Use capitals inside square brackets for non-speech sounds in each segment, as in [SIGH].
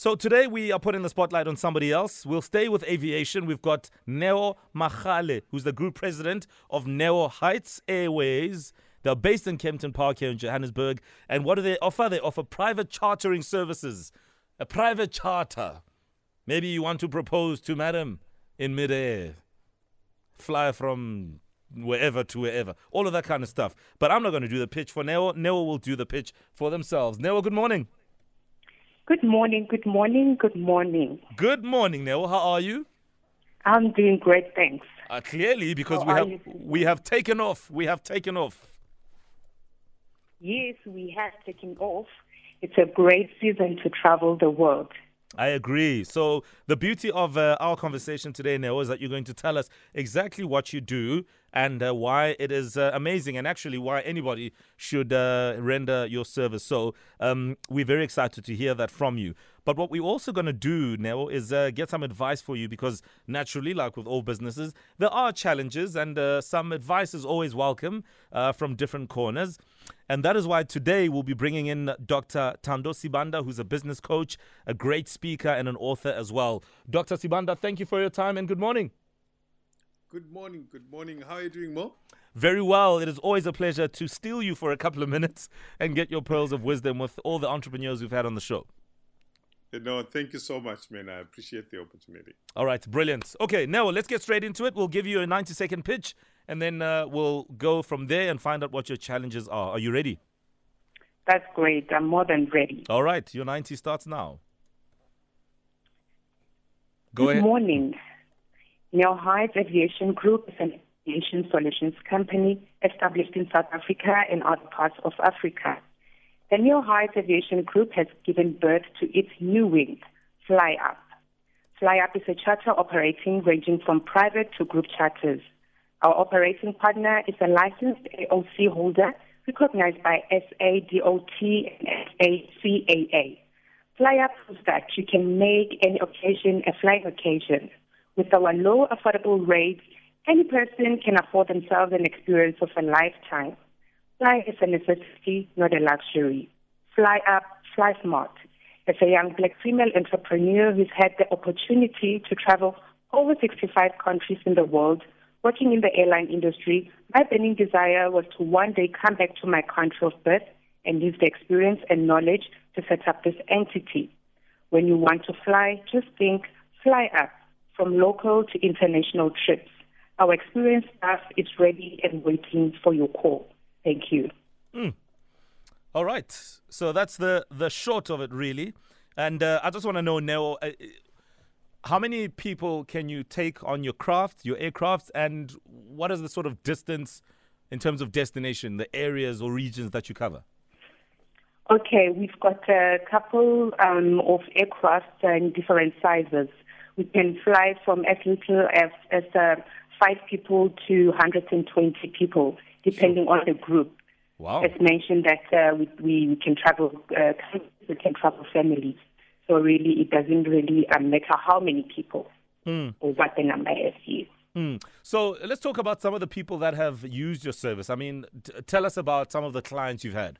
So today we are putting the spotlight on somebody else. We'll stay with aviation. We've got Neo Makgale, who's the group president of Neo Heights Airways. They're based in Kempton Park here in Johannesburg. And what do they offer? They offer private chartering services. A private charter. Maybe you want to propose to madam in midair. Fly from wherever to wherever. All of that kind of stuff. But I'm not going to do the pitch for Neo. Neo will do the pitch for themselves. Neo, good morning. Good morning, good morning, good morning. Good morning, Neil. How are you? I'm doing great, thanks. Uh, clearly, because How we have you? we have taken off. We have taken off. Yes, we have taken off. It's a great season to travel the world. I agree. So the beauty of uh, our conversation today, Neo, is that you're going to tell us exactly what you do and uh, why it is uh, amazing, and actually why anybody should uh, render your service. So um, we're very excited to hear that from you. But what we're also going to do, now is uh, get some advice for you because naturally, like with all businesses, there are challenges, and uh, some advice is always welcome uh, from different corners. And that is why today we'll be bringing in Dr. Tando Sibanda, who's a business coach, a great speaker, and an author as well. Dr. Sibanda, thank you for your time and good morning. Good morning. Good morning. How are you doing, Mo? Very well. It is always a pleasure to steal you for a couple of minutes and get your pearls of wisdom with all the entrepreneurs we've had on the show. Uh, No, thank you so much, man. I appreciate the opportunity. All right, brilliant. Okay, now let's get straight into it. We'll give you a 90 second pitch and then uh, we'll go from there and find out what your challenges are. Are you ready? That's great. I'm more than ready. All right, your 90 starts now. Go good ahead. morning. Neo Heights Aviation Group is an aviation solutions company established in South Africa and other parts of Africa. The Neo Heights Aviation Group has given birth to its new wing, Fly Up. Fly is a charter operating ranging from private to group charters. Our operating partner is a licensed AOC holder recognized by SADOT and SACAA. Fly Up proves that you can make any occasion a flying occasion. With our low, affordable rates, any person can afford themselves an experience of a lifetime. Fly is a necessity, not a luxury. Fly up, fly smart. As a young black female entrepreneur who's had the opportunity to travel over 65 countries in the world, working in the airline industry, my burning desire was to one day come back to my country of birth and use the experience and knowledge to set up this entity. When you want to fly, just think fly up from local to international trips. Our experienced staff is ready and waiting for your call. Thank you. All right. So that's the the short of it, really. And uh, I just want to know, Neo, uh, how many people can you take on your craft, your aircraft, and what is the sort of distance in terms of destination, the areas or regions that you cover? Okay, we've got a couple um, of aircraft in different sizes. We can fly from as little as, as uh, five people to 120 people, depending on the group. Wow. As mentioned, that uh, we, we, can travel, uh, we can travel families. So really, it doesn't really um, matter how many people or what the number is. Hmm. So let's talk about some of the people that have used your service. I mean, t- tell us about some of the clients you've had.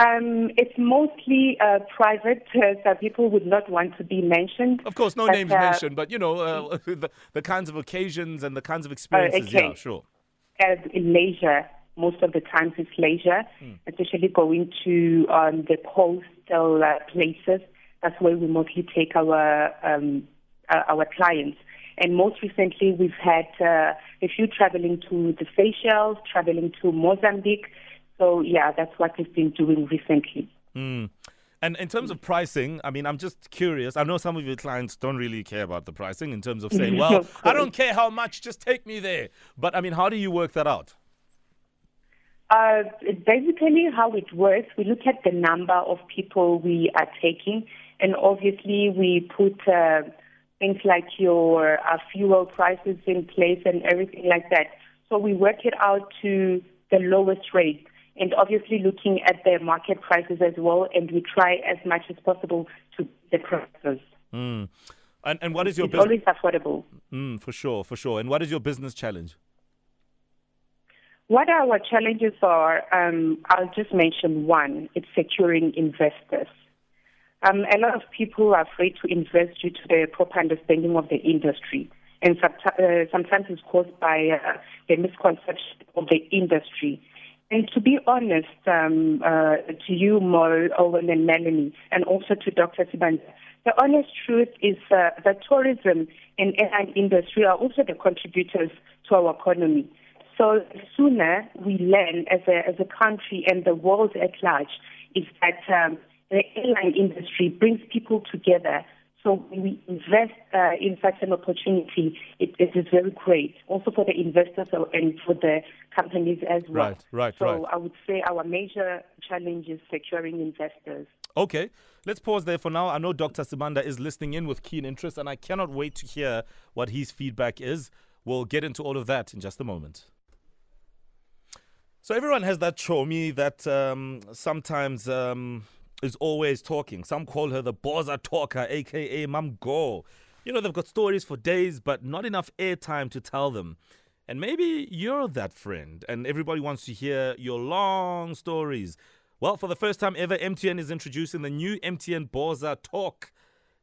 Um, it's mostly uh, private, uh, so people would not want to be mentioned. Of course, no But, names uh, mentioned, but you know uh, [LAUGHS] the, the kinds of occasions and the kinds of experiences. okay. Yeah, sure. as in leisure. Most of the times it's leisure, especially going to um, the coastal uh, places. That's where we mostly take our um, uh, our clients. And most recently, we've had uh, a few traveling to the Seychelles, traveling to Mozambique. So yeah, that's what we've been doing recently. Mm. And in terms of pricing, I mean, I'm just curious. I know some of your clients don't really care about the pricing in terms of saying, [LAUGHS] well, I don't care how much, just take me there. But I mean, how do you work that out? Uh, basically, how it works, we look at the number of people we are taking, and obviously we put uh, things like your uh, fuel prices in place and everything like that. So we work it out to the lowest rate, and obviously looking at the market prices as well, and we try as much as possible to the prices. Mm. And and what is your It's business? always affordable. Mm, for sure, for sure. And what is your business challenge? What our challenges are, um, I'll just mention one. It's securing investors. Um, a lot of people are afraid to invest due to their proper understanding of the industry. And uh, sometimes it's caused by uh, the misconception of the industry. And to be honest, um, uh, to you, Mo, Owen, and Melanie, and also to Dr. Sibanda, the honest truth is uh, that tourism and airline industry are also the contributors to our economy. So the sooner we learn as a, as a country and the world at large is that um, the airline industry brings people together. So when we invest uh, in such an opportunity, it, it is very great, also for the investors and for the companies as well. Right, right, so right. I would say our major challenge is securing investors. Okay, let's pause there for now. I know Dr. Sibanda is listening in with keen interest, and I cannot wait to hear what his feedback is. We'll get into all of that in just a moment. So everyone has that chomi that um, sometimes um, is always talking. Some call her the Boza talker, aka Mam Go. You know, they've got stories for days, but not enough airtime to tell them. And maybe you're that friend, and everybody wants to hear your long stories. Well, for the first time ever, MTN is introducing the new MTN Boza Talk.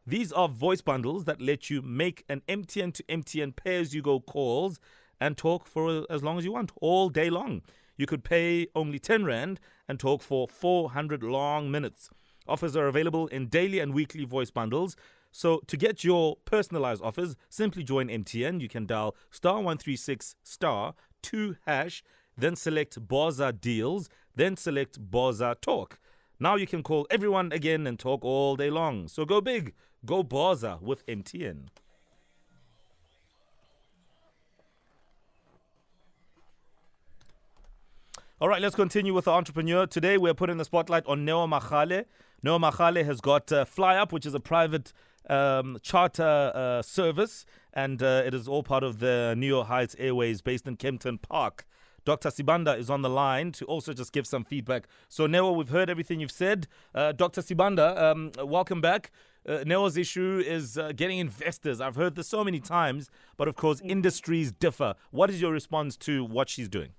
These are voice bundles that let you make an MTN to MTN pay as you go calls and talk for as long as you want, all day long you could pay only 10 Rand and talk for 400 long minutes. Offers are available in daily and weekly voice bundles. So to get your personalized offers, simply join MTN. You can dial star 136 star 2 hash, then select Boza Deals, then select Boza Talk. Now you can call everyone again and talk all day long. So go big, go Boza with MTN. All right, let's continue with the entrepreneur. Today, we're putting the spotlight on Neo Makgale. Neo Makgale has got uh, FlyUp, which is a private um, charter uh, service, and uh, it is all part of the Neo Heights Airways based in Kempton Park. Dr. Sibanda is on the line to also just give some feedback. So, Neo, we've heard everything you've said. Uh, Dr. Sibanda, um, welcome back. Uh, Neo's issue is uh, getting investors. I've heard this so many times, but of course, industries differ. What is your response to what she's doing?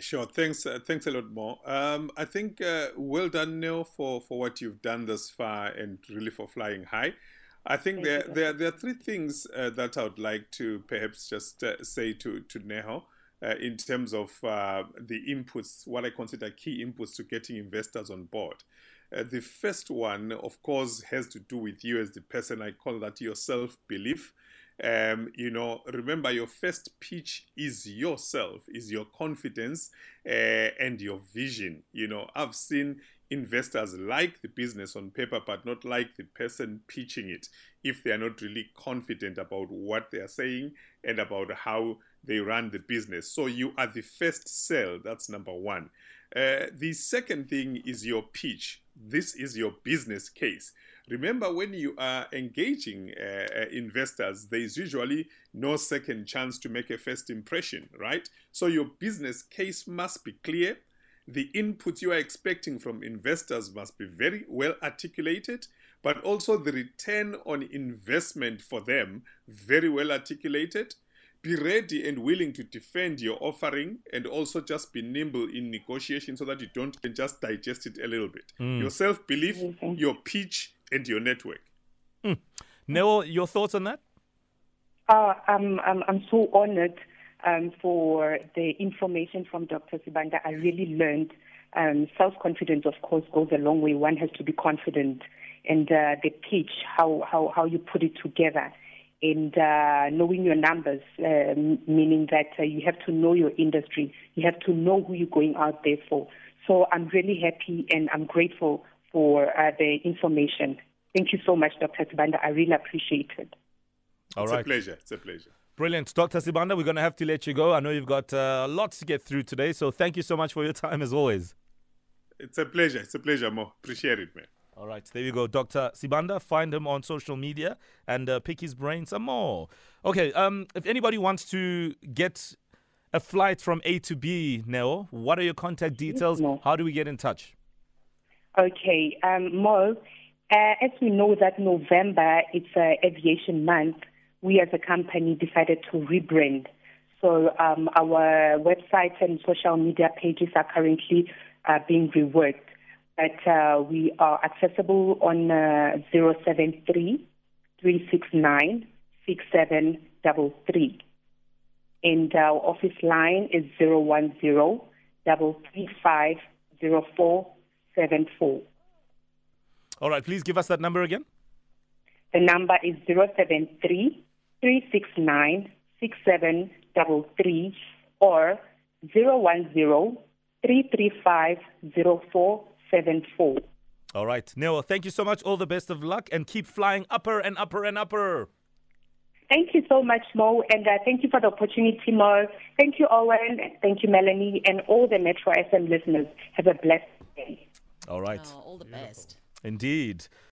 Sure. Thanks. Uh, thanks a lot more. Um, I think uh, well done, Neil, for for what you've done thus far, and really for flying high. I think there, there there are three things uh, that I would like to perhaps just uh, say to to Neho. Uh, in terms of uh, the inputs, what I consider key inputs to getting investors on board. the first one, of course, has to do with you as the person. I call that your self belief. Um, you know, remember your first pitch is yourself, is your confidence uh, and your vision. You know, I've seen investors like the business on paper, but not like the person pitching it if they are not really confident about what they are saying and about how they run the business. So you are the first sell. That's number one. Uh, the second thing is your pitch. This is your business case. Remember, when you are engaging uh, uh, investors, there is usually no second chance to make a first impression, right? So your business case must be clear. The input you are expecting from investors must be very well articulated, but also the return on investment for them very well articulated be ready and willing to defend your offering and also just be nimble in negotiation so that you don't can just digest it a little bit. Mm. Your self belief, your pitch, and your network. Mm. Noel, your thoughts on that? Uh, I'm, I'm, I'm so honored um, for the information from Dr. Sibanda. I really learned um, self confidence, of course, goes a long way. One has to be confident, and uh, the pitch, how, how, how you put it together and uh, knowing your numbers, uh, meaning that uh, you have to know your industry, you have to know who you're going out there for. So I'm really happy and I'm grateful for uh, the information. Thank you so much, Dr. Sibanda. I really appreciate it. All it's right. a pleasure. It's a pleasure. Brilliant. Dr. Sibanda, we're going to have to let you go. I know you've got uh, lots to get through today, so thank you so much for your time as always. It's a pleasure. It's a pleasure, Mo. Appreciate it, man. All right, there you go, Dr. Sibanda. Find him on social media and uh, pick his brain some more. Okay, um, if anybody wants to get a flight from A to B, Neo, what are your contact details? No. How do we get in touch? Okay, um, Mo, uh, as we know that November it's uh, aviation month, we as a company decided to rebrand. So um, our website and social media pages are currently uh, being reworked. but uh, we are accessible on uh, 073 369 6733. And our office line is 010 335 0474. All right, please give us that number again. The number is 073 369 6733 or 010 335 0474. All right, Neo, thank you so much. All the best of luck and keep flying upper and upper and upper. Thank you so much, Mo, and uh, thank you for the opportunity, Mo. Thank you, Owen. Thank you, Melanie, and all the Metro FM listeners. Have a blessed day. All right. Oh, all the best. Indeed.